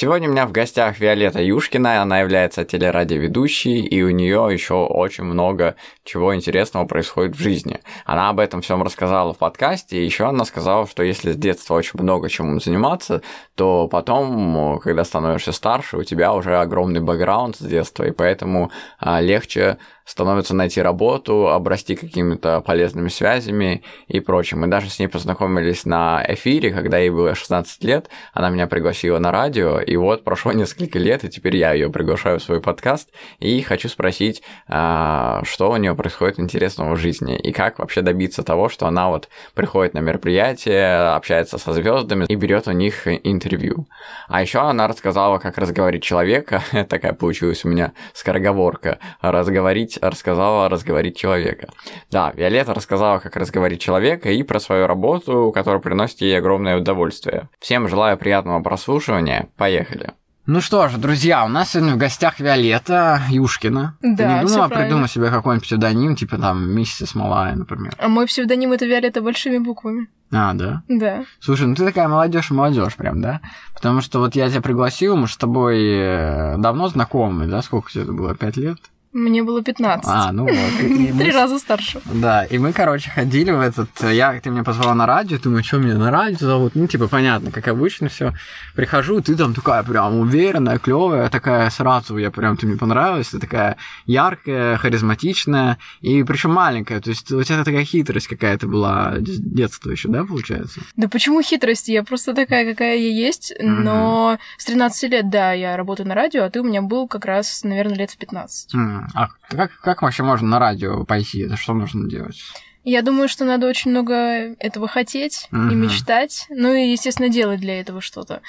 Сегодня у меня в гостях Виолетта Юшкина, она является телерадиоведущей, и у нее еще очень много чего интересного происходит в жизни. Она об этом всем рассказала в подкасте, и еще она сказала, что если с детства очень много чему заниматься, то потом, когда становишься старше, у тебя уже огромный бэкграунд с детства, и поэтому а, легче становится найти работу, обрасти какими-то полезными связями и прочим. Мы даже с ней познакомились на эфире, когда ей было 16 лет, она меня пригласила на радио, и вот прошло несколько лет, и теперь я ее приглашаю в свой подкаст, и хочу спросить, а, что у нее происходит интересного в жизни, и как вообще добиться того, что она вот приходит на мероприятие, общается со звездами и берет у них интервью. А еще она рассказала, как разговорить человека, такая получилась у меня скороговорка, разговорить рассказала разговорить человека. Да, Виолетта рассказала, как разговорить человека и про свою работу, которая приносит ей огромное удовольствие. Всем желаю приятного прослушивания. Поехали. Ну что же, друзья, у нас сегодня в гостях Виолетта Юшкина. Да, Ты не думала придумать себе какой-нибудь псевдоним, типа там Миссис Малая, например? А мой псевдоним это Виолетта большими буквами. А, да? Да. Слушай, ну ты такая молодежь, молодежь прям, да? Потому что вот я тебя пригласил, мы с тобой э, давно знакомы, да? Сколько тебе это было? Пять лет? Мне было 15. А, ну вот. Мы Три раза старше. Да, и мы, короче, ходили в этот... Я, ты меня позвала на радио, думаю, что меня на радио зовут? Ну, типа, понятно, как обычно все. Прихожу, ты там такая прям уверенная, клевая, такая сразу, я прям, ты мне понравилась, ты такая яркая, харизматичная, и причем маленькая, то есть у тебя такая хитрость какая-то была с детства еще, да, получается? Да почему хитрости? Я просто такая, какая я есть. Но с 13 лет, да, я работаю на радио, а ты у меня был как раз, наверное, лет в 15. М, А как, как вообще можно на радио пойти? Это что нужно делать? Я думаю, что надо очень много этого хотеть и Мгм. мечтать, ну и, естественно, делать для этого что-то.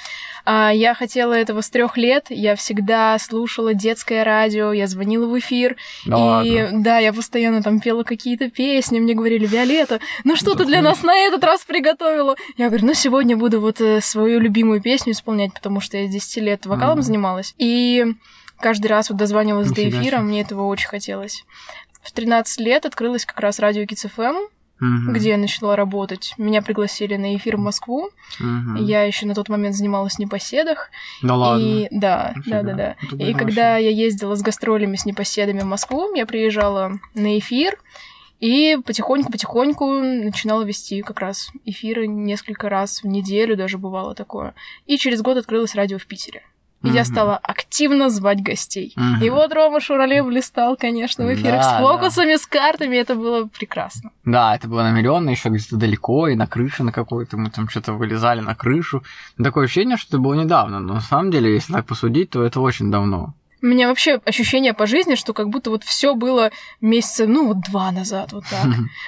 А я хотела этого с трех лет, я всегда слушала детское радио, я звонила в эфир, Да и ладно. да, я постоянно там пела какие-то песни, мне говорили, Виолетта, ну что ты для нас на этот раз приготовила? Я говорю, ну сегодня буду вот э, свою любимую песню исполнять, потому что я с 10 лет вокалом Мгм. занималась, и каждый раз вот дозванивалась до эфира, себе. мне этого очень хотелось. В 13 лет открылась как раз радио Kids FM, Мгм. где я начала работать. Меня пригласили на эфир в Москву. Мгм. Я еще на тот момент занималась в непоседах. Да ладно. И да, Нифига. да, да, да. Это И когда я ездила с гастролями с непоседами в Москву, я приезжала на эфир и потихоньку-потихоньку начинала вести как раз эфиры несколько раз в неделю, даже бывало такое. И через год открылось радио в Питере. И я Мгм. стала активно звать гостей. Мгм. И вот Рома Шурале блистал, конечно, в эфирах Да, с фокусами, с картами. Это было прекрасно. Да, это было на миллион, еще где-то далеко, и на крыше на какой-то, мы там что-то вылезали на крышу. Такое ощущение, что это было недавно, но на самом деле, если так посудить, то это очень давно. У меня вообще ощущение по жизни, что как будто вот все было месяца, ну, вот два назад, вот так.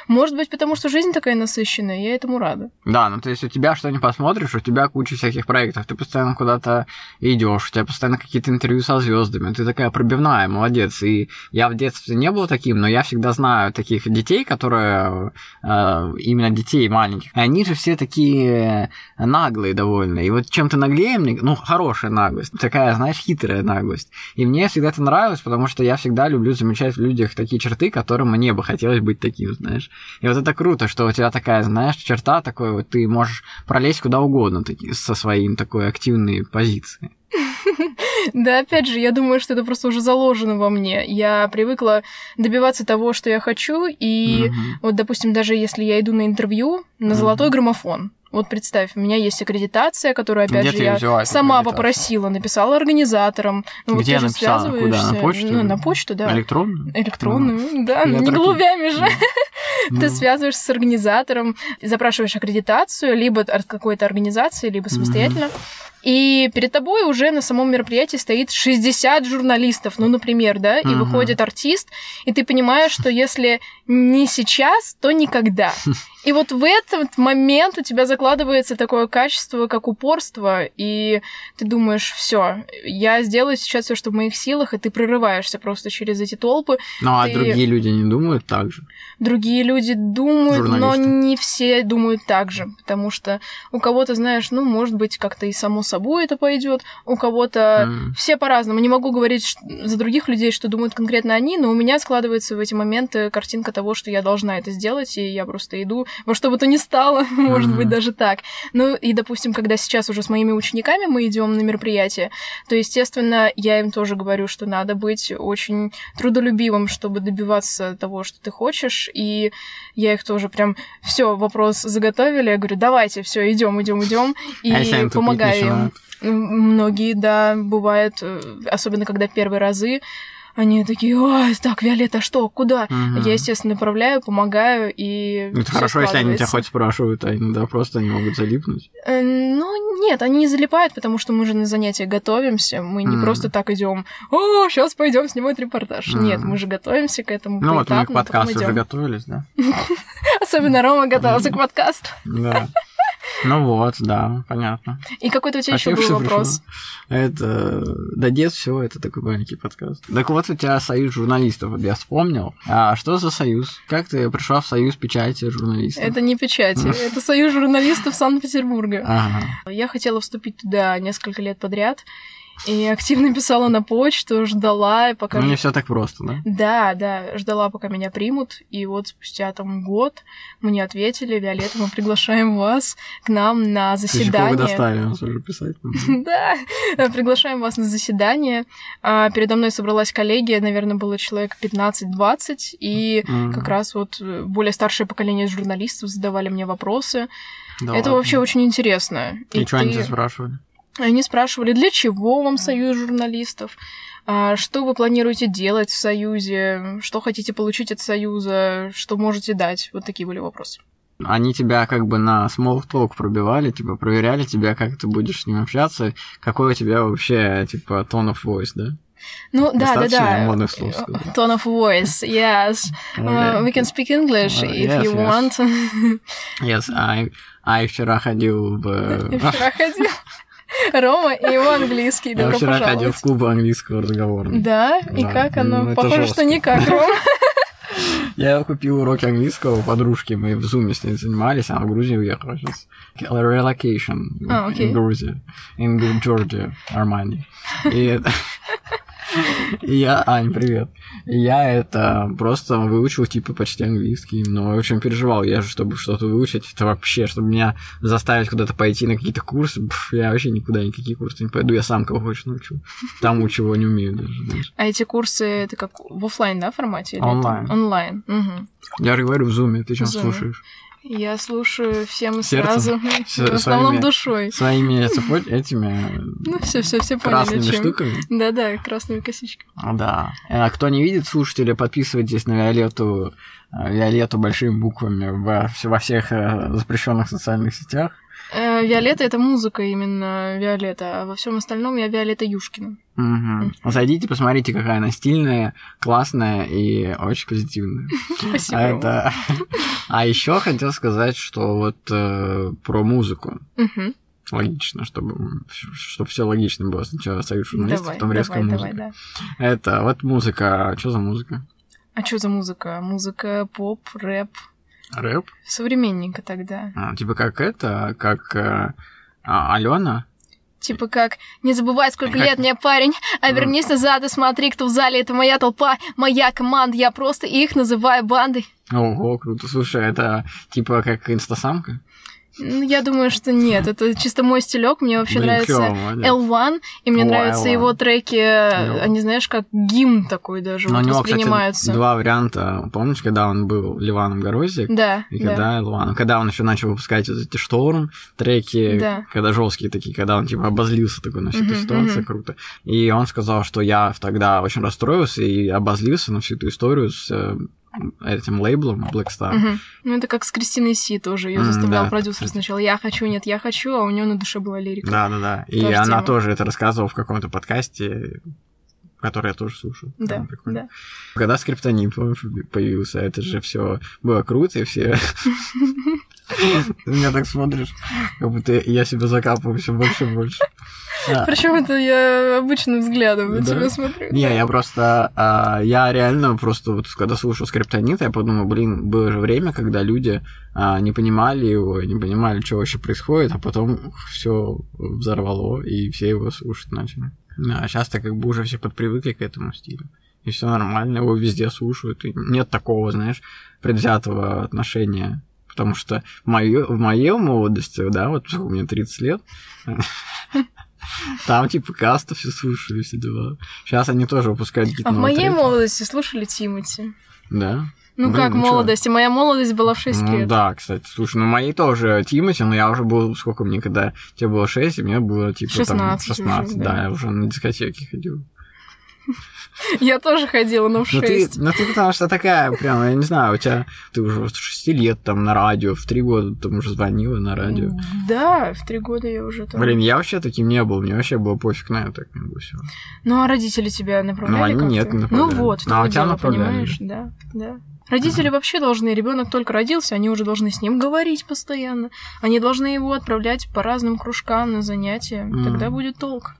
Может быть, потому что жизнь такая насыщенная, я этому рада. Да, ну то есть у тебя что не посмотришь, у тебя куча всяких проектов, ты постоянно куда-то идешь, у тебя постоянно какие-то интервью со звездами, ты такая пробивная, молодец. И я в детстве не был таким, но я всегда знаю таких детей, которые э, именно детей маленьких. И они же все такие наглые довольно. И вот чем ты наглее, ну, хорошая наглость, такая, знаешь, хитрая наглость. И мне всегда это нравилось, потому что я всегда люблю замечать в людях такие черты, которым мне бы хотелось быть таким, знаешь. И вот это круто, что у тебя такая, знаешь, черта такой, вот ты можешь пролезть куда угодно таки, со своим такой активной позиции. Да, опять же, я думаю, что это просто уже заложено во мне. Я привыкла добиваться того, что я хочу, и вот, допустим, даже если я иду на интервью на золотой граммофон, вот представь, у меня есть аккредитация, которую, опять Где же, я взяла сама попросила, написала организаторам. Ну, вот Где ты же написала? Куда? На связываешься. почту? Ну, на почту, да. Электронно? Электронную, да, Я не голубями же. Ну. Ты связываешься с организатором, запрашиваешь аккредитацию либо от какой-то организации, либо самостоятельно. И перед тобой уже на самом мероприятии стоит 60 журналистов, ну, например, да, и Мгм. выходит артист, и ты понимаешь, что если не сейчас, то никогда. И вот в этот момент у тебя закладывается такое качество, как упорство, и ты думаешь, все, я сделаю сейчас все, что в моих силах, и ты прорываешься просто через эти толпы. Ну, а Ты- другие люди не думают так же. Другие люди думают, но не все думают так же, потому что у кого-то, знаешь, ну, может быть, как-то и само собой это пойдет, у кого-то М. все по-разному. Не могу говорить за других людей, что думают конкретно они, но у меня складывается в эти моменты картинка того, что я должна это сделать, и я просто иду во что бы то ни стало, может Мгм. быть, даже так. Ну и, допустим, когда сейчас уже с моими учениками мы идем на мероприятие, то, естественно, я им тоже говорю, что надо быть очень трудолюбивым, чтобы добиваться того, что ты хочешь, и я их тоже прям все вопрос заготовили, я говорю, давайте, все, идем, идем, идем, и а если они тупить помогаю им. начинают? М, Многие, да, бывает, э, особенно когда первые разы, они такие, ой, так, Виолетта, что, куда? Мгм. Я, естественно, направляю, помогаю, и Это хорошо, если они тебя хоть спрашивают, а иногда просто они могут залипнуть. Э, Ну, нет, они не залипают, потому что мы же на занятия готовимся. Мы не просто так идем, о, сейчас пойдем снимать репортаж. Нет, мы же готовимся к этому Ну вот мы к подкасту уже готовились, да? Особенно Рома готовился к подкасту. Да. Ну вот, да, понятно. И какой-то у тебя еще Спасибо, был вопрос. Это... Да все, это такой маленький подкаст. Так вот, у тебя союз журналистов, вот я вспомнил. А что за союз? Как ты пришла в союз печати журналистов? Это не печати, это Союз журналистов Санкт-Петербурга. Ага. Я хотела вступить туда несколько лет подряд, и активно писала на почту, ждала, пока... Ну, не все так просто, да? Да, да, ждала, пока меня примут, и вот спустя там год мне ответили, Виолетта, мы приглашаем вас к нам на Ты заседание. достали, нас уже писать. Да, приглашаем вас на заседание. А, Передо мной собралась коллегия, наверное, было человек 15-20, и как раз вот э, более старшее поколение журналистов задавали мне вопросы. Это вообще очень интересно. И, что они ты- тебя спрашивали? Они спрашивали, для чего вам союз журналистов? А, Что вы планируете делать в союзе? Что хотите получить от союза? Что можете дать? Вот такие были вопросы. Они тебя как бы на small talk пробивали, типа проверяли тебя, как ты будешь с ним общаться, какой у тебя вообще, типа, tone of voice, да? Ну, да, да, да. модных слов сказать. Tone of voice, yes. Uh, we can speak English Uh, if yes, you yes. want. Yes, I, I вчера ходил в... Вчера ходил. Рома и его английский. Я вчера ходил в клуб английского разговора. Да? И как ну, оно? это Похоже, жестко. что никак, Рома. Я купил уроки английского у подружки, мы в зуме с ней занимались, она в Грузию уехала сейчас. Relocation А, окей. in Грузия, in Georgia, Армани. И это... И я, Ань, привет. Я это просто выучил, типа, почти английский, но очень переживал. Я же, чтобы что-то выучить, это вообще, чтобы меня заставить куда-то пойти на какие-то курсы, пф, я вообще никуда никакие курсы не пойду, я сам кого хочешь научу. Тому, чего не умею даже, знаешь. А эти курсы, это как в оффлайн, да, формате? или это Онлайн. Онлайн. Мгм. Я же говорю в зуме, ты чем слушаешь? Я слушаю всем и сразу. С- В основном своими- душой. Своими этими Ну, все, все, все поняли, красными чем. штуками. Да-да, красными косичками. Да. А кто не видит, слушатели, подписывайтесь на Виолетту, э, Виолетту большими буквами во, во всех э, запрещенных социальных сетях. Э, Виолетта это музыка именно Виолетта, а во всем остальном я Виолетта Юшкина. Мгм. Зайдите, посмотрите, какая она стильная, классная и очень позитивная. Спасибо. А это... А еще хотел сказать, что вот э, про музыку. Мгм. Логично, чтобы, чтобы все логично было. Сначала союз журналистов, Давай, потом резкая давай, музыка. давай, да. Это вот музыка. Что за музыка? А что за музыка? Музыка, поп, рэп. Рэп? Современненько тогда. А, типа как это, как э, а, Алена? Типа как, не забывай, сколько Как- лет мне парень, а вернись назад и смотри, кто в зале, это моя толпа, моя команда, я просто их называю бандой. Ого, круто. Слушай, это типа как инстасамка? Ну, Я думаю, что нет, это чисто мой стилек. Мне вообще Блин, нравится молодец. L1, и мне О, нравятся L1. его треки, Клёво. они, знаешь, как гимн такой даже Но у вот него, кстати, воспринимаются. два варианта. Помнишь, когда он был Ливаном Горозик? Да, И да. когда Элваном. Когда он еще начал выпускать вот эти шторм, треки, Да. когда жесткие такие, когда он типа обозлился такой на всю эту Мгм, ситуацию, мгм. круто. И он сказал, что я тогда очень расстроился и обозлился на всю эту историю с э, этим лейблом Black Star. Мгм. Ну, это как с Кристиной Си тоже. Ее М, заставлял да, продюсер сначала. Я хочу, нет, я хочу, а у нее на душе была лирика. Да, да, да. И Тоже она тема. тоже это рассказывала в каком-то подкасте, который я тоже слушал. Да, Там прикольно. да. Когда скриптонит, появился, это же все было круто, и все... Ты меня так смотришь, как будто я себя закапываю все больше и больше. Да. Причем это я обычным взглядом на Да? тебя смотрю. Не, я просто, а, я реально просто вот когда слушал скриптонит, я подумал, блин, было же время, когда люди а, не понимали его, не понимали, что вообще происходит, а потом все взорвало, и все его слушать начали. А сейчас-то как бы уже все подпривыкли к этому стилю. И все нормально, его везде слушают. И нет такого, знаешь, предвзятого отношения. Потому что в, моё, в моей молодости, да, вот сколько мне 30 лет, там типа каста все слушали, все дела. Сейчас они тоже выпускают какие-то А в моей треки. молодости слушали Тимати. Да. Ну Блин, как ну чё? молодости? Моя молодость была в 6 Ну лет. да, кстати, слушай, ну моей тоже Тимати, но я уже был, сколько мне, когда тебе было 6, и мне было типа там 16 уже, 16, да. да. я уже на дискотеке ходил. Я тоже ходила, но в Ну ты, 6. ну ты потому что такая, прям, я не знаю, у тебя, ты уже с 6 лет там на радио, в 3 года там уже звонила на радио. Да, в три года я уже там. Блин, я вообще таким не был, мне вообще было пофиг на это, как бы все. Ну, а родители тебя направляли Ну, они как-то? нет, не Ну направляли. вот, в Ну, а тебя направляли, понимаешь? Да, да. Родители вообще должны, ребенок только родился, они уже должны с ним говорить постоянно. Они должны его отправлять по разным кружкам на занятия. Мгм. Тогда будет толк.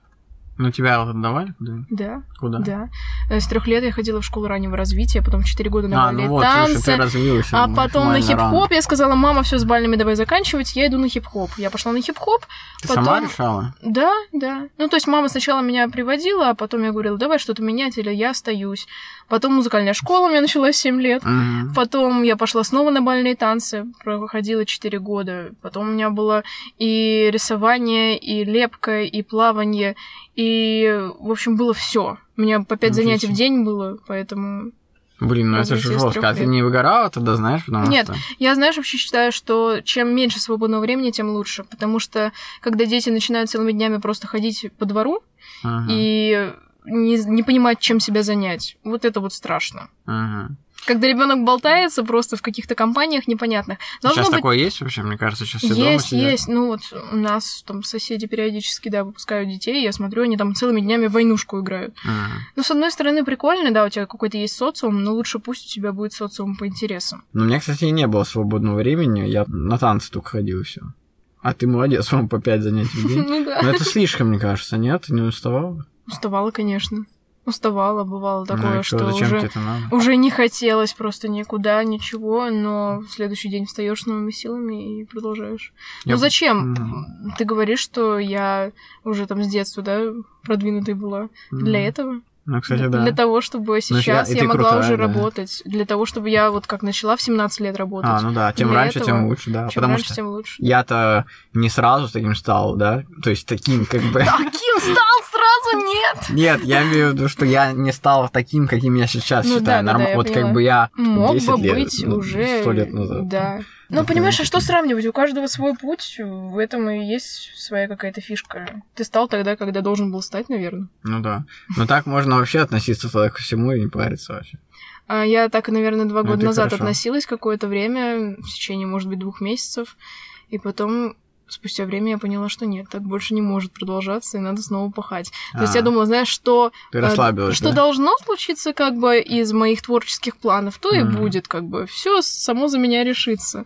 Ну тебя отдавали куда? Да, Куда? да. Э, С трех лет я ходила в школу раннего развития, потом четыре года на А, ну вот, слушай, танцы. ты развилась. А потом на хип-хоп я сказала, мама, все с бальными давай заканчивать, я иду на хип-хоп. Я пошла на хип-хоп, Ты потом- сама решала? да, да. Ну, то есть мама сначала меня приводила, а потом я говорила, давай что-то менять, или я остаюсь. Потом музыкальная школа у меня началась в 7 лет. Мгм. Потом я пошла снова на бальные танцы, проходила 4 года. Потом у меня было и рисование, и лепка, и плавание, и, в общем, было все. У меня по 5 Ничего занятий в день было, поэтому... Блин, ну это же жестко. А ты не выгорала тогда, знаешь, потому Нет. что... Я, знаешь, вообще считаю, что чем меньше свободного времени, тем лучше. Потому что, когда дети начинают целыми днями просто ходить по двору, Мгм. и не, не понимать, чем себя занять. Вот это вот страшно. Мгм. Когда ребенок болтается просто в каких-то компаниях непонятных. Должно Сейчас быть такое есть вообще? Мне кажется, сейчас все дома есть, сидят. есть. Ну вот у нас там соседи периодически, да, выпускают детей, я смотрю, они там целыми днями в войнушку играют. Мгм. Ну, с одной стороны, прикольно, да, у тебя какой-то есть социум, но лучше пусть у тебя будет социум по интересам. Ну, у меня, кстати, и не было свободного времени. Я на танцы только ходил и все. А ты молодец, вам по пять занятий в день. Ну да. Но это слишком, мне кажется, нет? Ты не уставал? Уставала, конечно. Уставала, бывало Ну такое, и что тебе уже, уже не хотелось просто никуда, ничего, но в следующий день встаешь с новыми силами и продолжаешь. Я- Ну зачем? Мгм. Ты говоришь, что я уже там с детства, да, продвинутой была. Для Мгм. этого? Ну, кстати, да. Для того, чтобы сейчас и я могла крутая, уже да. работать. Для того, чтобы я вот как начала в 17 лет работать. А, ну да, тем Для раньше, тем этого- лучше, да. Чем Потому раньше, что тем лучше. я-то не сразу таким стал, да? То есть таким, как бы... Таким стал нет! Нет, я имею в виду, что я не стал таким, каким я сейчас Ну считаю. да, да, да, Норм- я Вот поняла. как бы я Мог 10 бы лет, быть ну, уже... 100 лет назад. Да. Ну, Допустим. понимаешь, а что сравнивать? У каждого свой путь, в этом и есть своя какая-то фишка. Ты стал тогда, когда должен был стать, наверное. Ну да. Но так можно вообще относиться ко всему и не париться вообще. А я так, наверное, два Ну, года назад хорошо. относилась какое-то время, в течение, может быть, двух месяцев. И потом, спустя время, я поняла, что нет, так больше не может продолжаться, и надо снова пахать. То есть А, я думала, знаешь, что, Ты э, расслабилась, что да? должно случиться как бы из моих творческих планов, то и будет как бы. Все само за меня решится.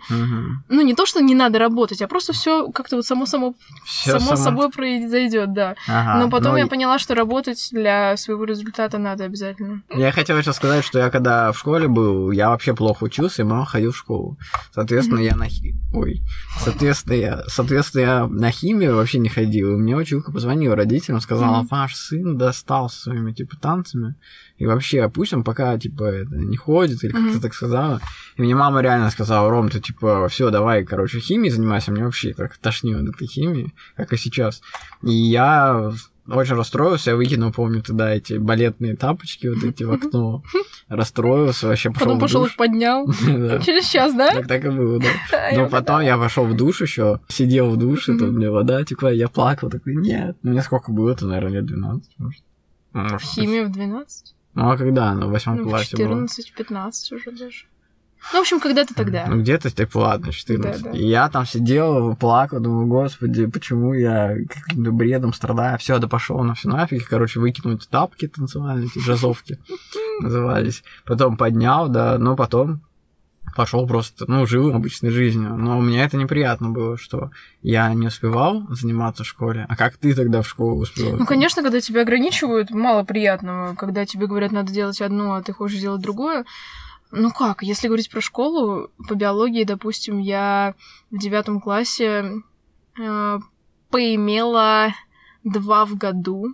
Ну, не то, что не надо работать, а просто все как-то вот само-само само само- собой произойдет, да. Но потом Ну, я поняла, что работать для своего результата надо обязательно. Я хотел сейчас сказать, что я когда в школе был, я вообще плохо учился, и мама ходил в школу. Соответственно, я на. Ой. Соответственно, я... Соответственно, я на химию вообще не ходил. И мне училка позвонила родителям, сказала, Мгм. ваш сын достал своими, типа, танцами. И вообще, пусть он пока, типа, это, не ходит, или как-то так сказала. И мне мама реально сказала, Ром, ты, типа, все, давай, короче, химией занимайся. Мне вообще как тошнило от этой химии, как и сейчас. И я очень расстроился, я выкинул, помню, тогда эти балетные тапочки вот эти в окно. Расстроился, вообще пошел Потом в пошел их поднял. Через час, да? Так так и было, да. Но потом я пошел в душ еще, сидел в душе, тут мне вода текла, я плакал, такой, нет. Мне сколько было-то, наверное, лет 12, может. Химия в 12? Ну, а когда она в восьмом Ну, в классе была? 14-15 уже даже. Ну, в общем, когда-то тогда. Ну, где-то, так, ладно, 14. Да, да. И я там сидел, плакал, думаю, господи, почему я каким-то бредом страдаю. Все, да пошел на все нафиг. Короче, выкинуть тапки танцевальные, эти джазовки назывались. Потом поднял, да, но потом пошел просто, ну, жил обычной жизнью. Но мне это неприятно было, что я не успевал заниматься в школе. А как ты тогда в школу успевал? Ну, конечно, когда тебя ограничивают, мало приятного. Когда тебе говорят, надо делать одно, а ты хочешь делать другое. Ну как, если говорить про школу, по биологии, допустим, я в девятом классе э, поимела два в году.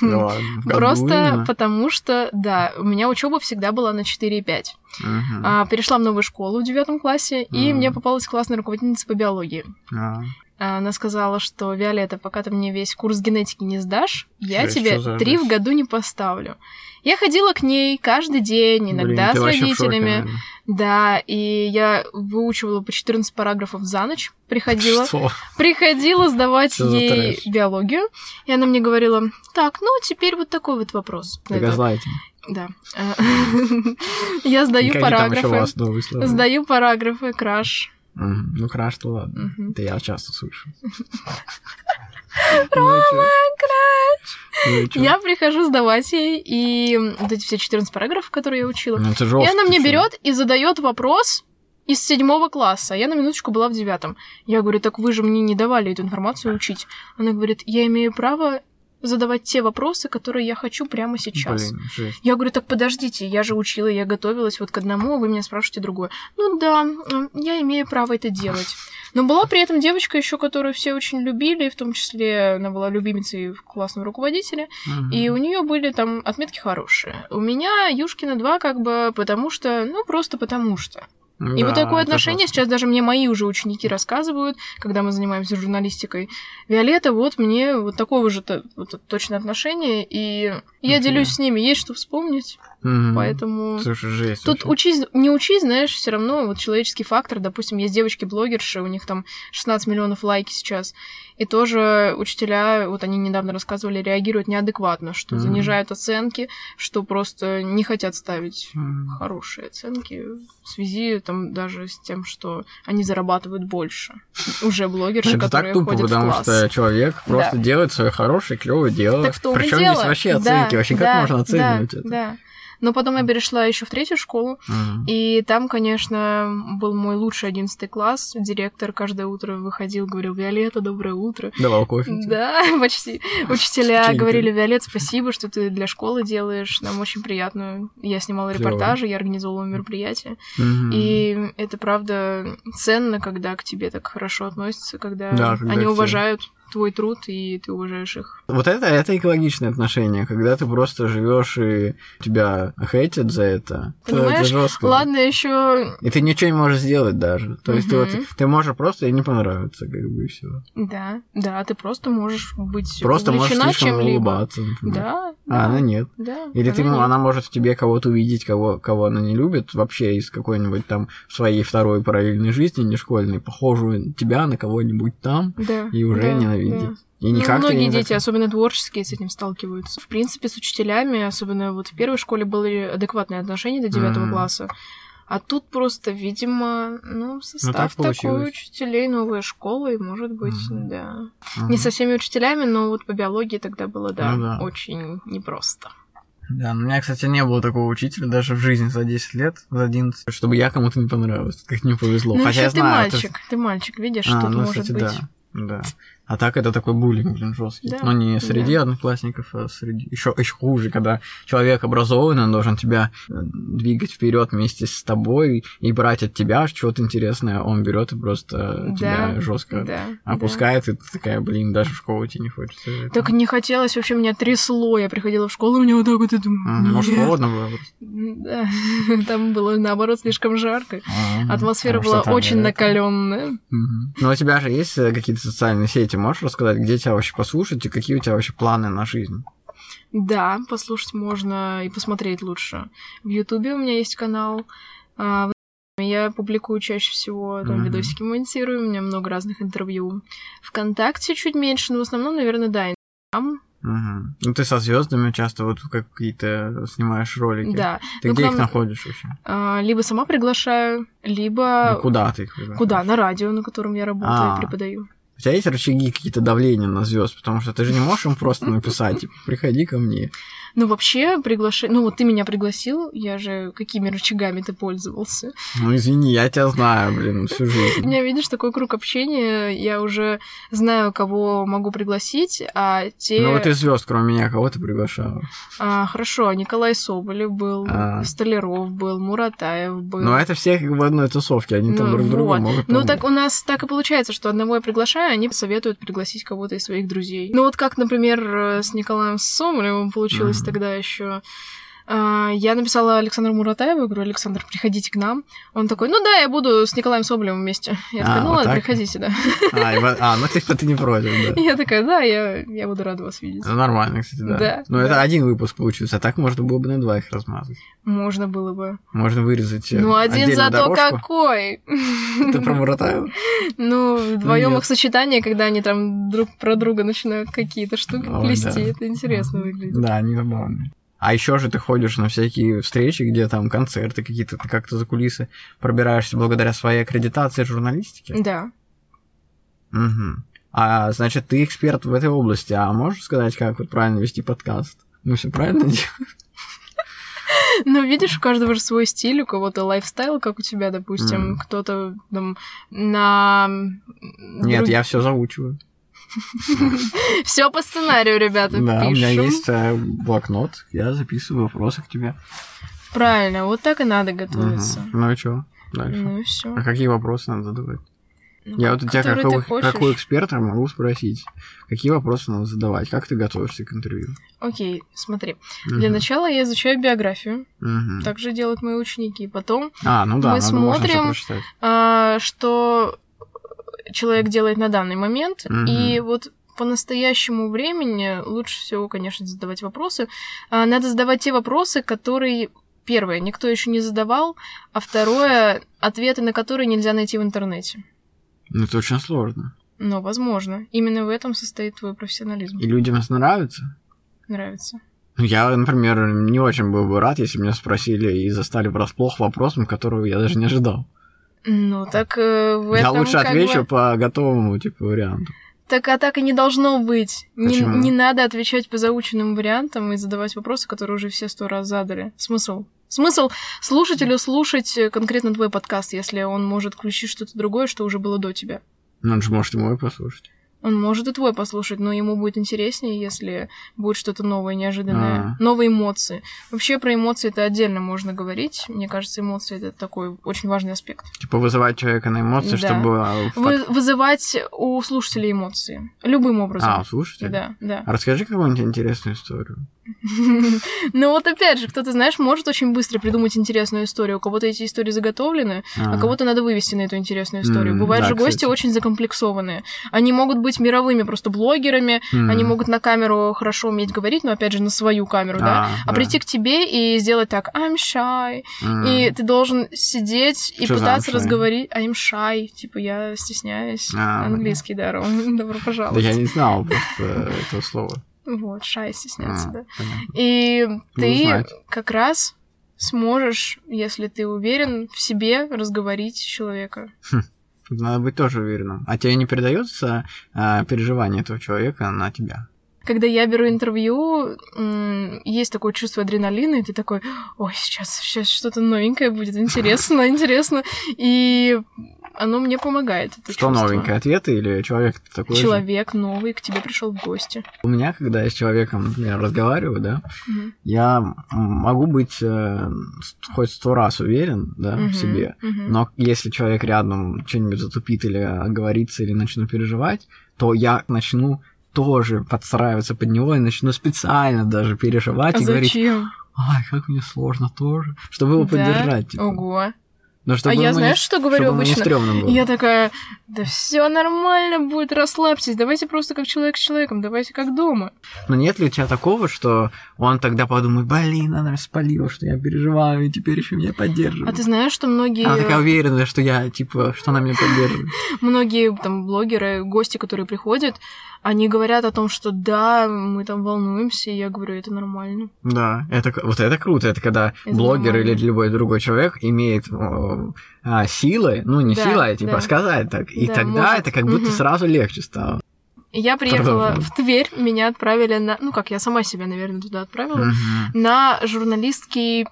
Году Просто именно? потому что, да, у меня учеба всегда была на 4,5. Мгм. А, перешла в новую школу в девятом классе, и Мгм. мне попалась классная руководительница по биологии. А. Она сказала, что Виолетта, пока ты мне весь курс генетики не сдашь, я Жесть, тебе три в году не поставлю. Я ходила к ней каждый день, иногда Блин, с шоке, родителями. наверное. да, и я выучивала по 14 параграфов за ночь, приходила, Что? приходила сдавать Что ей биологию, и она мне говорила, так, ну теперь вот такой вот вопрос. Газлайтинг. Да. А, Я сдаю параграфы. Сдаю параграфы, краш. Ну, краш-то ладно. Это я часто слышу. Рома, Ну и чё? Я прихожу сдавать ей, и вот эти все 14 параграфов, которые я учила, Ну, и она мне берет и задает вопрос из седьмого класса. Я на минуточку была в девятом. Я говорю, так вы же мне не давали эту информацию учить. Она говорит, я имею право задавать те вопросы, которые я хочу прямо сейчас. Блин, жесть. Я говорю, так подождите, я же учила, я готовилась вот к одному, а вы меня спрашиваете другое. Ну да, я имею право это делать. Но была при этом девочка еще, которую все очень любили, в том числе она была любимицей классного руководителя, Мгм. и у нее были там отметки хорошие. У меня Юшкина 2 как бы потому что, ну просто потому что. И вот Да, такое отношение жестко. сейчас даже мне мои уже ученики рассказывают, когда мы занимаемся журналистикой. Виолетта, вот мне вот такого же то- вот, точно отношение, и я Нифига. делюсь с ними, есть что вспомнить, Мгм. поэтому... Слушай, жесть. Тут вообще. учись, не учись, знаешь, все равно вот человеческий фактор. Допустим, есть девочки-блогерши, у них там 16 миллионов лайки сейчас. И тоже учителя, вот они недавно рассказывали, реагируют неадекватно, что Мгм. занижают оценки, что просто не хотят ставить Мгм. хорошие оценки в связи там даже с тем, что они зарабатывают больше. Уже блогерши, Это так которые тупо, ходят в потому класс. что человек просто Да. делает свое хорошее, клевое дело. Так в том Причем здесь вообще Да, оценки. вообще как да, можно оценивать да, это? Да. Но потом я перешла еще в третью школу, Мгм. И там, конечно, был мой лучший одиннадцатый класс. Директор каждое утро выходил, говорил, Виолетта, доброе утро. Давал кофе. Да, почти. Учителя говорили, Виолет, спасибо, что ты для школы делаешь. Нам очень приятно. Я снимала репортажи, я организовывала мероприятия. И это, правда, ценно, когда к тебе так хорошо относятся, когда, Да, когда они уважают твой труд, и ты уважаешь их. Вот это, это экологичное отношение, когда ты просто живешь и тебя хейтят за это. Понимаешь? Это жестко. Ладно, еще И ты ничего не можешь сделать даже. То есть ты, вот, ты можешь просто и не понравиться, как бы и все. да, да, ты просто можешь быть Просто можешь слишком чем-либо. улыбаться, например. Да, А да, она нет. да. Или ты, она м- нет. она может в тебе кого-то увидеть, кого, кого она не любит, вообще из какой-нибудь там своей второй параллельной жизни, не школьной, похожую тебя на кого-нибудь там, Да, и уже да, ненавидит. да. И Ну, никак ты многие не дети, особенно творческие, с этим сталкиваются. В принципе, с учителями, особенно вот в первой школе были адекватные отношения до девятого Мгм. класса. А тут просто, видимо, ну, состав так такой учителей, новая школа, и, может быть, Мгм. да. Мгм. Не со всеми учителями, но вот по биологии тогда было, да, Ну да. очень непросто. Да, у меня, кстати, не было такого учителя даже в жизни за 10 лет, за 11, чтобы я кому-то не понравился. Как не повезло. ну, Хотя я ты знаю, мальчик, ты мальчик, видишь, А, что ну, может кстати, быть. да. Да. А так это такой буллинг, блин, жесткий. Да, Но не среди да. одноклассников, а среди. Еще, еще хуже, когда человек образованный, он должен тебя э, двигать вперед вместе с тобой и брать от тебя что-то интересное. Он берет и просто тебя Да, жестко Да, опускает, и ты такая, блин, даже в школу идти не хочется. да. Так не хотелось, вообще меня трясло. Я приходила в школу, у меня вот так вот, и думаю, М, Может, холодно было. Да, там было наоборот слишком жарко. А, Атмосфера потому была очень накаленная. Ну, у тебя же есть э, какие-то социальные сети, можешь рассказать, где тебя вообще послушать и какие у тебя вообще планы на жизнь? Да, послушать можно и посмотреть лучше. В Ютубе у меня есть канал. а, я публикую чаще всего, там Мгм. видосики монтирую, у меня много разных интервью. Вконтакте чуть меньше, но в основном, наверное, да, Инстаграм. Мгм. Ну, ты со звездами часто вот какие-то снимаешь ролики. Да. Ты Ну, где их главное- находишь вообще? А, либо сама приглашаю, либо... Ну, куда ты их приглашаешь? Куда? На радио, на котором я работаю А. и преподаю. У тебя есть рычаги какие-то давления на звезд, потому что ты же не можешь им просто написать, типа, приходи ко мне. Ну, вообще, приглашение... Ну, вот ты меня пригласил, я же... Какими рычагами ты пользовался? Ну, извини, я тебя знаю, блин, всю У жизнь. меня, видишь, такой круг общения, я уже знаю, кого могу пригласить, а те... Ну, вот из звезд, кроме меня, кого ты приглашала? А, хорошо, Николай Соболев был, А. Столяров был, Муратаев был. Ну, это все как в одной тусовке, они там Ну, друг друга вот. могут Ну, так у нас так и получается, что одного я приглашаю, они советуют пригласить кого-то из своих друзей. Ну, вот как, например, э, с Николаем Соболевым получилось. Тогда еще. Я написала Александру Муратаеву, говорю, Александр, приходите к нам. Он такой, ну да, я буду с Николаем Соболевым вместе. Я А, такая, ну вот ладно, так? приходите, да. А, и а, ну типа ты не против, да. Я такая, да, я, я буду рада вас видеть. Ну, нормально, кстати, да. Да, Но это да. один выпуск получился, а так можно было бы на два их размазать. Можно было бы. Можно вырезать э, Ну, один зато дорожку. какой! Ты про Муратаева? Ну, вдвоем нет. их сочетание, когда они там друг про друга начинают какие-то штуки плести, да. это интересно выглядит. Да, они забавные. А еще же ты ходишь на всякие встречи, где там концерты какие-то, ты как-то за кулисы пробираешься благодаря своей аккредитации журналистики. Да. Мгм. А значит, ты эксперт в этой области. А можешь сказать, как вот правильно вести подкаст? Мы все правильно делаем? Ну, видишь, у каждого же свой стиль, у кого-то лайфстайл, как у тебя, допустим, Мгм. кто-то там на... Нет, я все заучиваю. Все по сценарию, ребята, Да, у меня есть э, блокнот, я записываю вопросы к тебе. Правильно, вот так и надо готовиться. Ну и что? Дальше. Ну и все. А какие вопросы надо задавать? Я вот у тебя, как, Который у, ты хочешь. как у эксперта, могу спросить, какие вопросы надо задавать, как ты готовишься к интервью? Окей, смотри. Для Мгм. начала я изучаю биографию, Мгм. так же делают мои ученики. Потом А, ну да, мы смотрим, а, что человек делает на данный момент. Мгм. И вот по настоящему времени лучше всего, конечно, задавать вопросы. А, Надо задавать те вопросы, которые первое, никто еще не задавал, а второе, ответы на которые нельзя найти в интернете. Ну, это очень сложно. Но возможно. Именно в этом состоит твой профессионализм. И людям это нравится? Нравится. Ну, я, например, не очень был бы рад, если меня спросили и застали врасплох вопросом, которого я даже не ожидал. Ну, так э, в я этом лучше как отвечу бы- по готовому, типа, варианту. Так, а так и не должно быть. Не, Почему? не надо отвечать по заученным вариантам и задавать вопросы, которые уже все сто раз задали. Смысл? Смысл слушателю слушать э, конкретно твой подкаст, если он может включить что-то другое, что уже было до тебя. Ну, он же может и мой послушать. Он может и твой послушать, но ему будет интереснее, если будет что-то новое, неожиданное, А. новые эмоции. Вообще про эмоции это отдельно можно говорить. Мне кажется, эмоции это такой очень важный аспект. Типа, вызывать человека на эмоции, Да. чтобы... а, Вы- вызывать у слушателей эмоции. Любым образом. А, слушайте. Да, да. А расскажи какую-нибудь интересную историю. Ну вот опять же, кто-то, знаешь, может очень быстро придумать интересную историю. У кого-то эти истории заготовлены, а кого-то надо вывести на эту интересную историю. Бывают же гости очень закомплексованные. Они могут быть мировыми просто блогерами, М. они могут на камеру хорошо уметь говорить, но опять же на свою камеру, да? А, А да. прийти к тебе и сделать так, I'm shy, М. и ты должен сидеть и Что пытаться разговорить, I'm shy, типа я стесняюсь. А, Английский, да, Ром, добро Да пожаловать. я не знал просто этого слова. Вот, shy, стесняться, А, да. понятно. И ты узнать. как раз сможешь, если ты уверен в себе, разговорить человека. Надо быть тоже уверенным. А тебе не передается а, переживание этого человека на тебя? Когда я беру интервью, есть такое чувство адреналина, и ты такой, ой, сейчас, сейчас что-то новенькое будет, интересно, интересно. И оно мне помогает. это Что чувство. новенькое? Ответы или человек такой же? Человек новый к тебе пришел в гости. У меня, когда я с человеком, например, разговариваю, да, Мгм. я могу быть э, хоть сто раз уверен, да, Мгм. в себе, Мгм. но если человек рядом что-нибудь затупит или оговорится, или начну переживать, то я начну тоже подстраиваться под него и начну специально даже переживать А и говорить, зачем? ай, как мне сложно тоже, чтобы его Да? поддержать. типа. Ого. Но чтобы а я ему не- знаешь, что говорю чтобы не обычно? было. Я такая, да все нормально будет, расслабьтесь, давайте просто как человек с человеком, давайте как дома. Но нет ли у тебя такого, что он тогда подумает, блин, она спалила, что я переживаю, и теперь еще меня поддерживает. А ты знаешь, что многие, Она такая уверенная, что я, типа, что она меня поддерживает. многие там блогеры, гости, которые приходят, они говорят о том, что да, мы там волнуемся, и я говорю, это нормально. Да, это, вот это круто. Это когда Это блогер нормально. или любой другой человек имеет э, а, силы, ну не Да, силы, а типа да. сказать так. И Да, тогда может. это как будто Мгм. сразу легче стало. Я приехала Продолжай. в Тверь, меня отправили на... Ну как, я сама себя, наверное, туда отправила. Мгм. на журналистский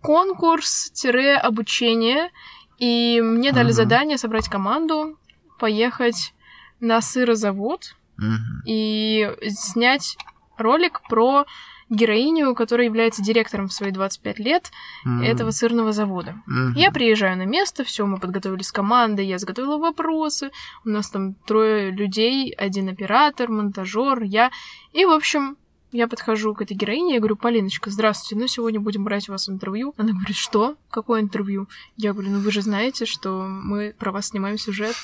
конкурс-обучение. И мне дали Ага. задание собрать команду, поехать на сырозавод Мгм. и снять ролик про героиню, которая является директором в свои 25 лет Мгм. этого сырного завода. Мгм. Я приезжаю на место, все, мы подготовили с командой, я заготовила вопросы, у нас там трое людей, один оператор, монтажер, я. И, в общем, я подхожу к этой героине, я говорю, Полиночка, здравствуйте, ну сегодня будем брать у вас интервью. Она говорит, что? Какое интервью? Я говорю, ну вы же знаете, что мы про вас снимаем сюжет.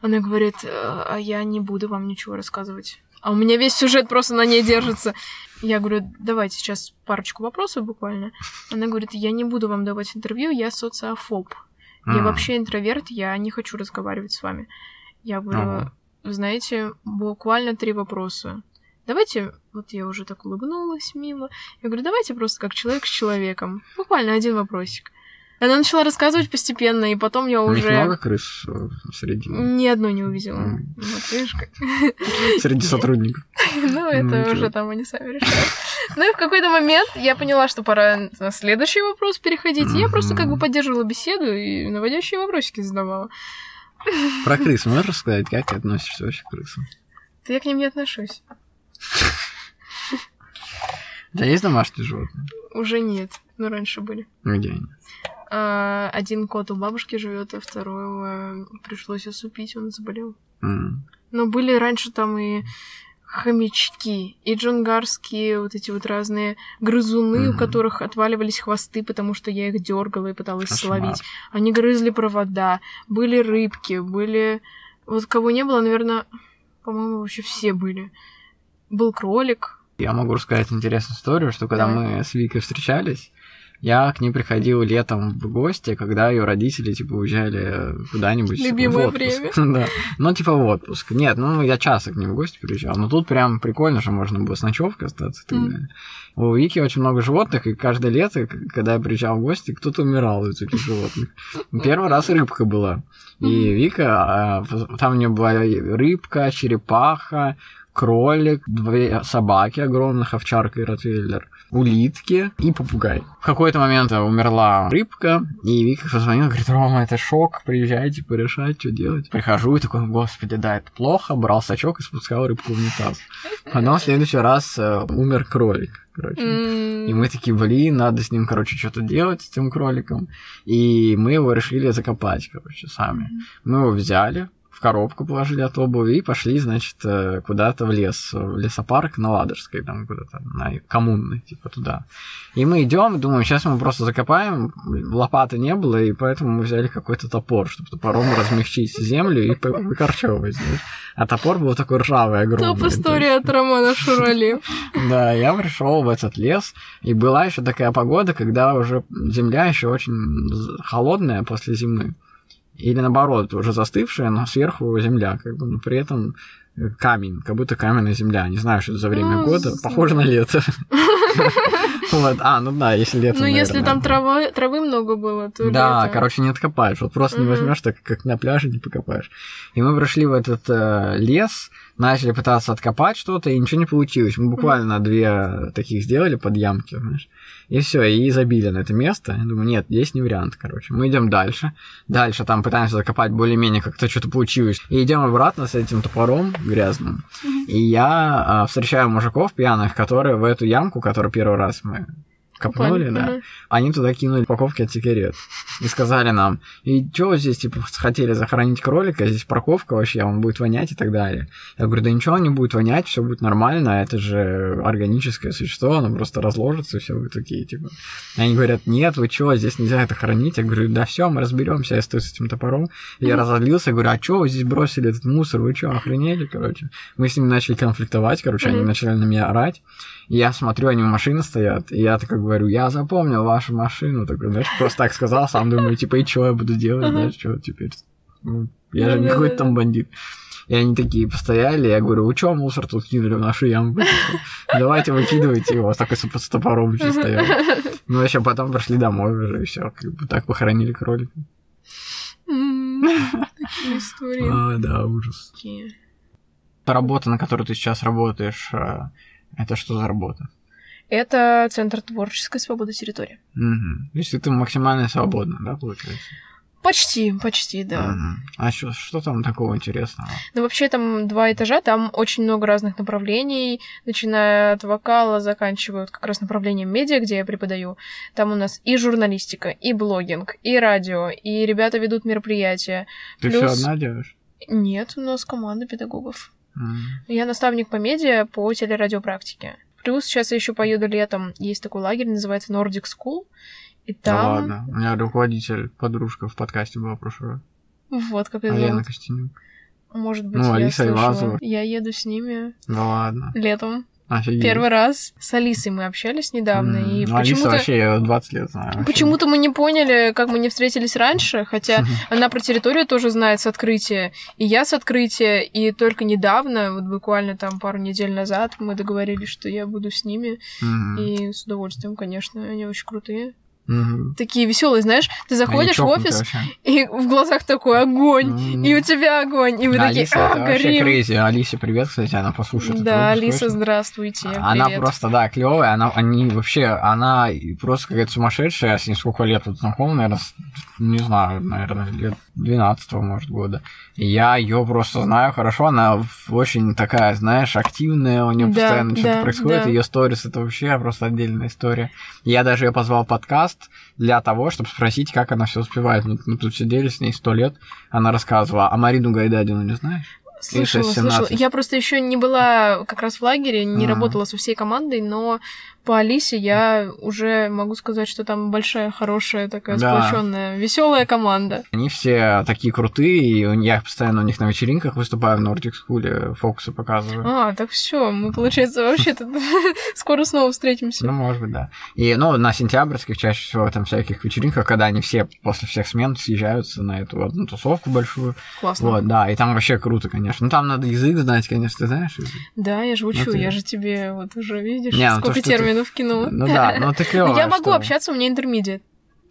Она говорит, «Э, а я не буду вам ничего рассказывать. А у меня весь сюжет просто на ней держится. Я говорю, давайте сейчас парочку вопросов буквально. Она говорит, я не буду вам давать интервью, я социофоб. Я М. вообще интроверт, я не хочу разговаривать с вами. Я говорю, вы знаете, буквально три вопроса. Давайте, вот я уже так улыбнулась мило. Я говорю, давайте просто как человек с человеком. Буквально один вопросик. Она начала рассказывать постепенно, и потом я У них уже много крыс э, среди, ни одной не увидела. М. Вот, видишь, как. среди сотрудников. Ну, это ничего. уже там они сами решают. Ну и в какой-то момент я поняла, что пора на следующий вопрос переходить. Я просто как бы поддерживала беседу и наводящие вопросики задавала. Про крыс можешь рассказать, как ты относишься вообще к крысам? Да я к ним не отношусь. Тебя есть домашние животные? Уже нет. Но раньше были. Где они? А, один кот у бабушки живет, а второго пришлось усыпить, он заболел. Но были раньше там и хомячки, и джунгарские вот эти вот разные грызуны, у которых отваливались хвосты, потому что я их дергала и пыталась Кошмар. словить. Они грызли провода, были рыбки, были... Вот кого не было, наверное, по-моему, вообще все были. Был кролик. Я могу рассказать интересную историю, что когда Давай. мы с Викой встречались, я к ней приходил летом в гости, когда ее родители, типа, уезжали куда-нибудь Любимое в отпуск. время. да. Ну, типа, в отпуск. Нет, ну, я часто к ним в гости приезжал. Но тут прям прикольно, что можно было с ночевкой остаться и так далее. У Вики очень много животных, и каждое лето, когда я приезжал в гости, кто-то умирал из этих животных. Первый раз рыбка была. И. Вика, а, там у нее была рыбка, черепаха, кролик, две собаки огромных, овчарка и ротвейлер, улитки и попугай. В какой-то момент умерла рыбка, и Вика позвонила, говорит, Рома, это шок, приезжайте порешать, что делать. Прихожу и такой, господи, да, это плохо, брал сачок и спускал рыбку в унитаз. Потом в следующий раз э, умер кролик, короче. М, И мы такие, блин, надо с ним, короче, что-то делать, с этим кроликом. И мы его решили закопать, короче, сами. Мы его взяли, коробку положили от обуви и пошли, значит, э, куда-то в лес, в лесопарк на Ладожской, там куда-то, на коммунный, типа туда. И мы идем, думаем, сейчас мы просто закопаем, лопаты не было, и поэтому мы взяли какой-то топор, чтобы топором размягчить землю и выкорчевывать. А топор был такой ржавый, огромный. Топ история от Романа Шурали. Да, я пришел в этот лес, и была еще такая погода, когда уже земля еще очень холодная после зимы. Или наоборот, уже застывшая, но сверху земля, как бы, но при этом камень, как будто каменная земля. Не знаю, что это за время Ну, года. з- Похоже на лето. Вот, а, ну да, если лето. Ну, если там травы много было, то Да, лето. короче, не откопаешь. Вот просто не возьмешь так, как на пляже, не покопаешь. И мы прошли в этот э, лес, начали пытаться откопать что-то, и ничего не получилось. Мы буквально две таких сделали под ямки, знаешь. И все, и забили на это место. Я думаю, нет, здесь не вариант, короче. Мы идем дальше. Дальше там пытаемся закопать более-менее, как-то что-то получилось. И идем обратно с этим топором грязным. И я а, встречаю мужиков пьяных, которые в эту ямку, которую первый раз мы копнули, да, они туда кинули упаковки от сигарет. И сказали нам, и что вы здесь, типа, хотели захоронить кролика, здесь парковка вообще, он будет вонять и так далее. Я говорю, да ничего он не будет вонять, все будет нормально, это же органическое существо, оно просто разложится, и все вы такие, типа. И они говорят, нет, вы что, здесь нельзя это хоронить. Я говорю, да все, мы разберемся, я стою с этим топором. И я разозлился, говорю, а что вы здесь бросили этот мусор, вы что, охренели, короче. Мы с ними начали конфликтовать, короче, они начали на меня орать. И я смотрю, они у машины стоят, и я такой говорю, я запомнил вашу машину. Такой, знаешь, просто так сказал, сам думаю, типа, и что я буду делать, знаешь, что теперь? Ну, Я же не какой-то там бандит. И они такие постояли, я говорю, вы что мусор тут кинули в нашу яму? Давайте выкидывайте его. Такой с топором еще стоял. Ну, вообще потом пошли домой уже, и все, как бы так похоронили кролика. Такие истории. А, да, ужас. Работа, на которой ты сейчас работаешь, а, это что за работа? Это Центр творческой свободы территории. Мгм. То есть ты максимально свободна, да, получается? Почти, почти, да. Мгм. А что, что там такого интересного? Ну, вообще, там два этажа, там очень много разных направлений, начиная от вокала, заканчивая как раз направлением медиа, где я преподаю. Там у нас и журналистика, и блогинг, и радио, и ребята ведут мероприятия. Ты Плюс- все одна делаешь? Нет, у нас команда педагогов. М. Я наставник по медиа по телерадиопрактике. Плюс сейчас я еще поеду летом. Есть такой лагерь, называется Nordic School. И Да там... ладно. У меня руководитель, подружка в подкасте была в прошлый раз. Вот как ее Алена. Костенюк. Может быть, Ну, я Алиса слышала. Ивазова. Я еду с ними Да ладно. летом. Офигеть. Первый раз. С Алисой мы общались недавно, М. и Ну, Алиса вообще, я её 20 лет знаю. Почему-то мы не поняли, как мы не встретились раньше, хотя она про территорию тоже знает с открытия, и я с открытия, и только недавно, вот буквально там пару недель назад, мы договорились, что я буду с ними, Мгм. и с удовольствием, конечно, они очень крутые. Мгм. Такие веселые, знаешь, ты заходишь в офис, вообще. и в глазах такой огонь, М. и у тебя огонь, и вы такие, Алиса, а, это вообще горим. crazy. Алисе привет, кстати, она послушает. Да, Алиса, точно. здравствуйте, Она привет. просто, да, клевая. Она, они вообще, она просто какая-то сумасшедшая. Я с ней сколько лет вот знаком, наверное, не знаю, наверное, лет 12 может, года. Я ее просто знаю хорошо. Она очень такая, знаешь, активная, у нее Да, постоянно что-то происходит. да. Ее сторис это вообще просто отдельная история. Я даже ее позвал в подкаст для того, чтобы спросить, как она все успевает. Мы, мы тут сидели с ней сто лет, она рассказывала. А Марину Гайдадину не знаешь? Слышала, слышала. 17. Я просто еще не была как раз в лагере, не А. работала со всей командой, но по Алисе я уже могу сказать, что там большая, хорошая, такая Да. сплоченная, веселая команда. Они все такие крутые, и я постоянно у них на вечеринках выступаю в Nordic School, фокусы показываю. А, так все, мы, получается, вообще скоро снова встретимся. Ну, может быть, да. И, ну, на сентябрьских чаще всего там всяких вечеринках, когда они все после всех смен съезжаются на эту одну тусовку большую. Классно. Вот, да, и там вообще круто, конечно. Ну, там надо язык знать, конечно, ты знаешь? Да, я же учу, Ну, ты- я же тебе вот уже видишь, Не, ну, ты- терминов кинула. Ну да, ну ты клёвая, Я могу общаться, у меня интермедиат.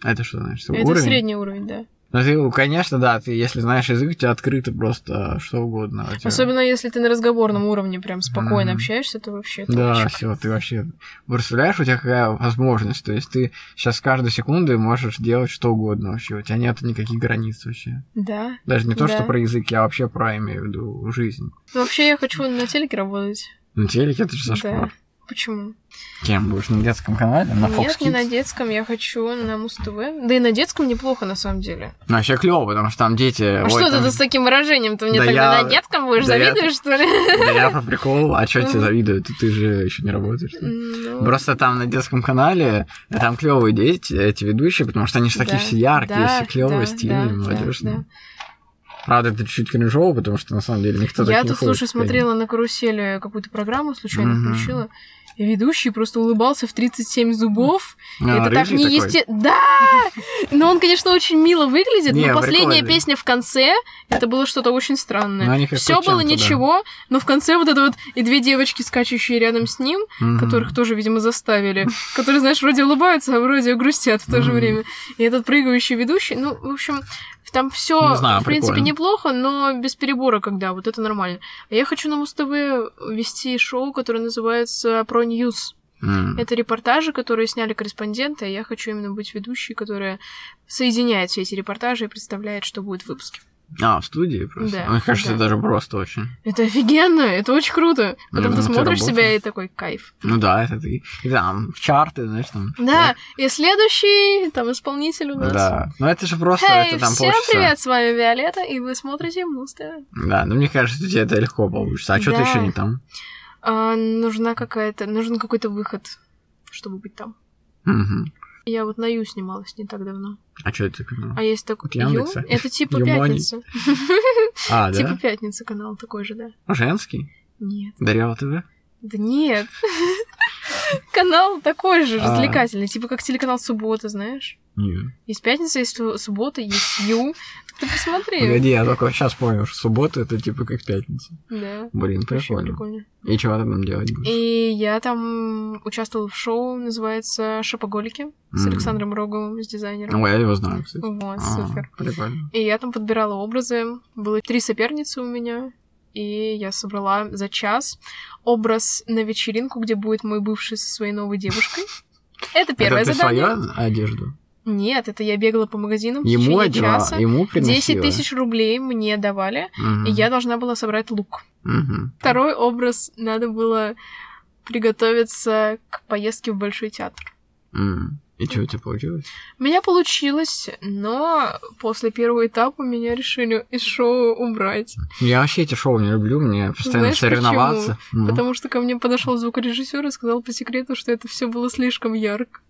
Это что значит? Это средний уровень, да. Ну, ты, конечно, да, ты, если знаешь язык, у тебя открыто просто что угодно. тебя- Особенно если ты на разговорном уровне прям спокойно Мгм. общаешься, то вообще Да, все, ты вообще... Представляешь, у тебя какая возможность? То есть ты сейчас каждую секунду можешь делать что угодно вообще. У тебя нет никаких границ вообще. Да. Даже не то, Да. что про язык, я вообще про имею в виду жизнь. Ну, вообще я хочу на телеке работать. На телеке это же Да. Почему? Кем будешь? На детском канале? На Fox Нет, не Kids? на детском, я хочу на Муз-ТВ. Да и на детском неплохо, на самом деле. Ну, вообще клево, потому что там дети... А ой, что там- ты с таким выражением? Ты мне Да тогда я- на детском будешь да я- завидуешь, что ли? Да я по приколу, а что тебе завидуют? Ты же еще не работаешь. Ну, Просто там на детском канале там клевые дети, эти ведущие, потому что они же такие да, все яркие, да, все клевые, да, стильные, да, молодежные. да, Правда, это чуть кринжово, потому что на самом деле никто Я не тут, ходит, слушай, смотрела на карусели какую-то программу, случайно включила. Ведущий просто улыбался в 37 зубов. А, это так не такой? Да! Но он, конечно, очень мило выглядит, Не, но последняя прикольный. песня в конце, это было что-то очень Ну, странное. как Все было чем-то, да. ничего, но в конце вот это вот и две девочки, скачущие рядом с ним, Мгм. которых тоже, видимо, заставили, которые, знаешь, вроде улыбаются, а вроде грустят в то же время. И этот прыгающий ведущий, ну, в общем, там все, Не знаю, в принципе, прикольно. неплохо, но без перебора, когда вот это нормально. А я хочу на Муз-ТВ вести шоу, которое называется «Pro News». М. Это репортажи, которые сняли корреспонденты, а я хочу именно быть ведущей, которая соединяет все эти репортажи и представляет, что будет в выпуске. А, в студии просто? Да, Мне кажется, да. это даже просто очень. Это офигенно, это очень круто. Потом Ну, ты смотришь себя и такой кайф. Ну да, это ты. И там, в чарты, знаешь, там. Да, и следующий там исполнитель у нас. Да. Ну это же просто, Эй, это там всем полчаса. привет, с вами Виолетта, и вы смотрите Муз. Да, ну мне кажется, у тебя это легко получится. А что ты Да. еще не там? А, нужна какая-то, нужен какой-то выход, чтобы быть там. Мгм. Я вот на Ю снималась не так давно. А что это канал? А есть такой От Ю, Яндекса? это типа Юмони? пятница. А, Типа да? пятница канал такой же, да. Женский? Нет. Дарьяла ТВ? Да нет. Канал такой же, А. развлекательный, типа как телеканал Суббота, знаешь? Нет. Есть пятница, есть су- суббота, есть Ю. Ты посмотри. Погоди, я только сейчас понял, что суббота это типа как пятница. Да. Блин, прикольно. прикольно. И что ты там делать будешь? И я там участвовала в шоу, называется «Шопоголики» с. Александром Роговым, с дизайнером. Ой, я его знаю, кстати. Вот, А, супер. Прикольно. И я там подбирала образы. Было три соперницы у меня. И я собрала за час образ на вечеринку, где будет мой бывший со своей новой девушкой. Это первое это ты задание. свою одежду? Нет, это я бегала по магазинам в Ему течение одевала, часа. ему приносила. 10 тысяч рублей мне давали, Мгм. и я должна была собрать лук. Мгм. Второй образ надо было приготовиться к поездке в Большой театр. М. И что у тебя получилось? У меня получилось, но после первого этапа меня решили из шоу убрать. Я вообще эти шоу не люблю, мне постоянно Знаешь, соревноваться. Ну. Потому что ко мне подошел звукорежиссер и сказал по секрету, что это все было слишком ярко.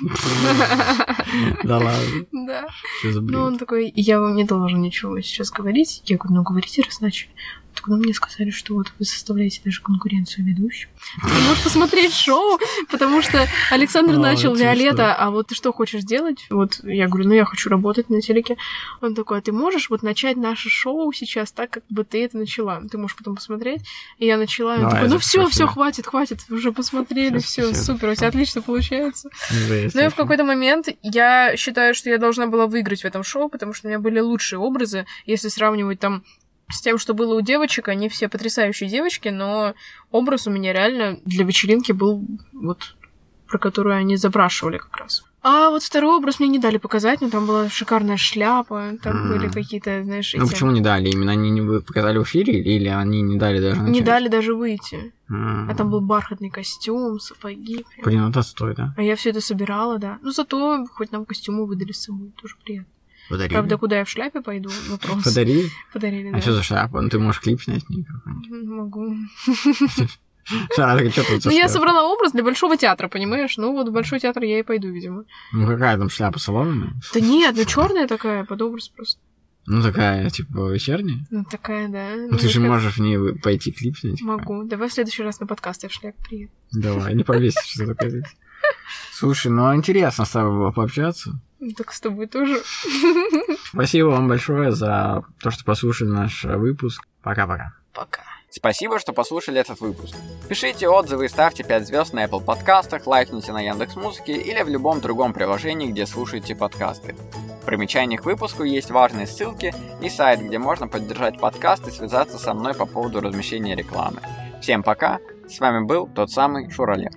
Да ладно, Да. Ну, он такой, я вам не должен ничего сейчас говорить. Я говорю, ну говорите, раз начали. Тогда мне сказали, что вот вы составляете даже конкуренцию ведущим. Ты можешь посмотреть шоу, потому что Александр начал, Виолетта, а вот ты что хочешь сделать? Вот я говорю, ну я хочу работать на телеке. Он такой, а ты можешь вот начать наше шоу сейчас так, как бы ты это начала? Ты можешь потом посмотреть. И я начала, он такой, ну все, все, хватит, хватит, уже посмотрели, все, супер, у тебя отлично получается. Ну и в какой-то момент я считаю, что я должна была выиграть в этом шоу, потому что у меня были лучшие образы, если сравнивать там с тем, что было у девочек, они все потрясающие девочки, но образ у меня реально для вечеринки был вот про которую они запрашивали как раз. А вот второй образ мне не дали показать, но там была шикарная шляпа, там М. были какие-то, знаешь, Ну эти- почему не дали? Именно они не показали в эфире или они не дали даже начать? не дали даже выйти. М. А там был бархатный костюм, сапоги. Блин, вот это стоит, да? А я все это собирала, да. Ну зато хоть нам костюмы выдали с собой, тоже приятно. Подарили. Правда, куда я в шляпе пойду? Вопрос. Подарили? Подарили, А да. что за шляпа? Ну ты можешь клип снять мне. Могу. А, что тут Ну, я собрала образ для Большого театра, понимаешь? Ну, вот в Большой театр я и пойду, видимо. Ну какая там шляпа соломенная? Да нет, ну черная такая, под образ просто. Ну такая, типа, вечерняя? Ну, такая, да. Ну ты же вот как- можешь в ней пойти клип снять. Могу. Давай в следующий раз на подкаст я в шляпе приеду. Давай, не повесишь, что такое. Слушай, ну интересно с тобой было пообщаться. Ну, Так с тобой тоже. Спасибо вам большое за то, что послушали наш э, выпуск. Пока-пока. Пока. Спасибо, что послушали этот выпуск. Пишите отзывы и ставьте 5 звезд на Apple подкастах, лайкните на Яндекс Музыке или в любом другом приложении, где слушаете подкасты. В примечаниях к выпуску есть важные ссылки и сайт, где можно поддержать подкаст и связаться со мной по поводу размещения рекламы. Всем пока, с вами был тот самый Шуралев.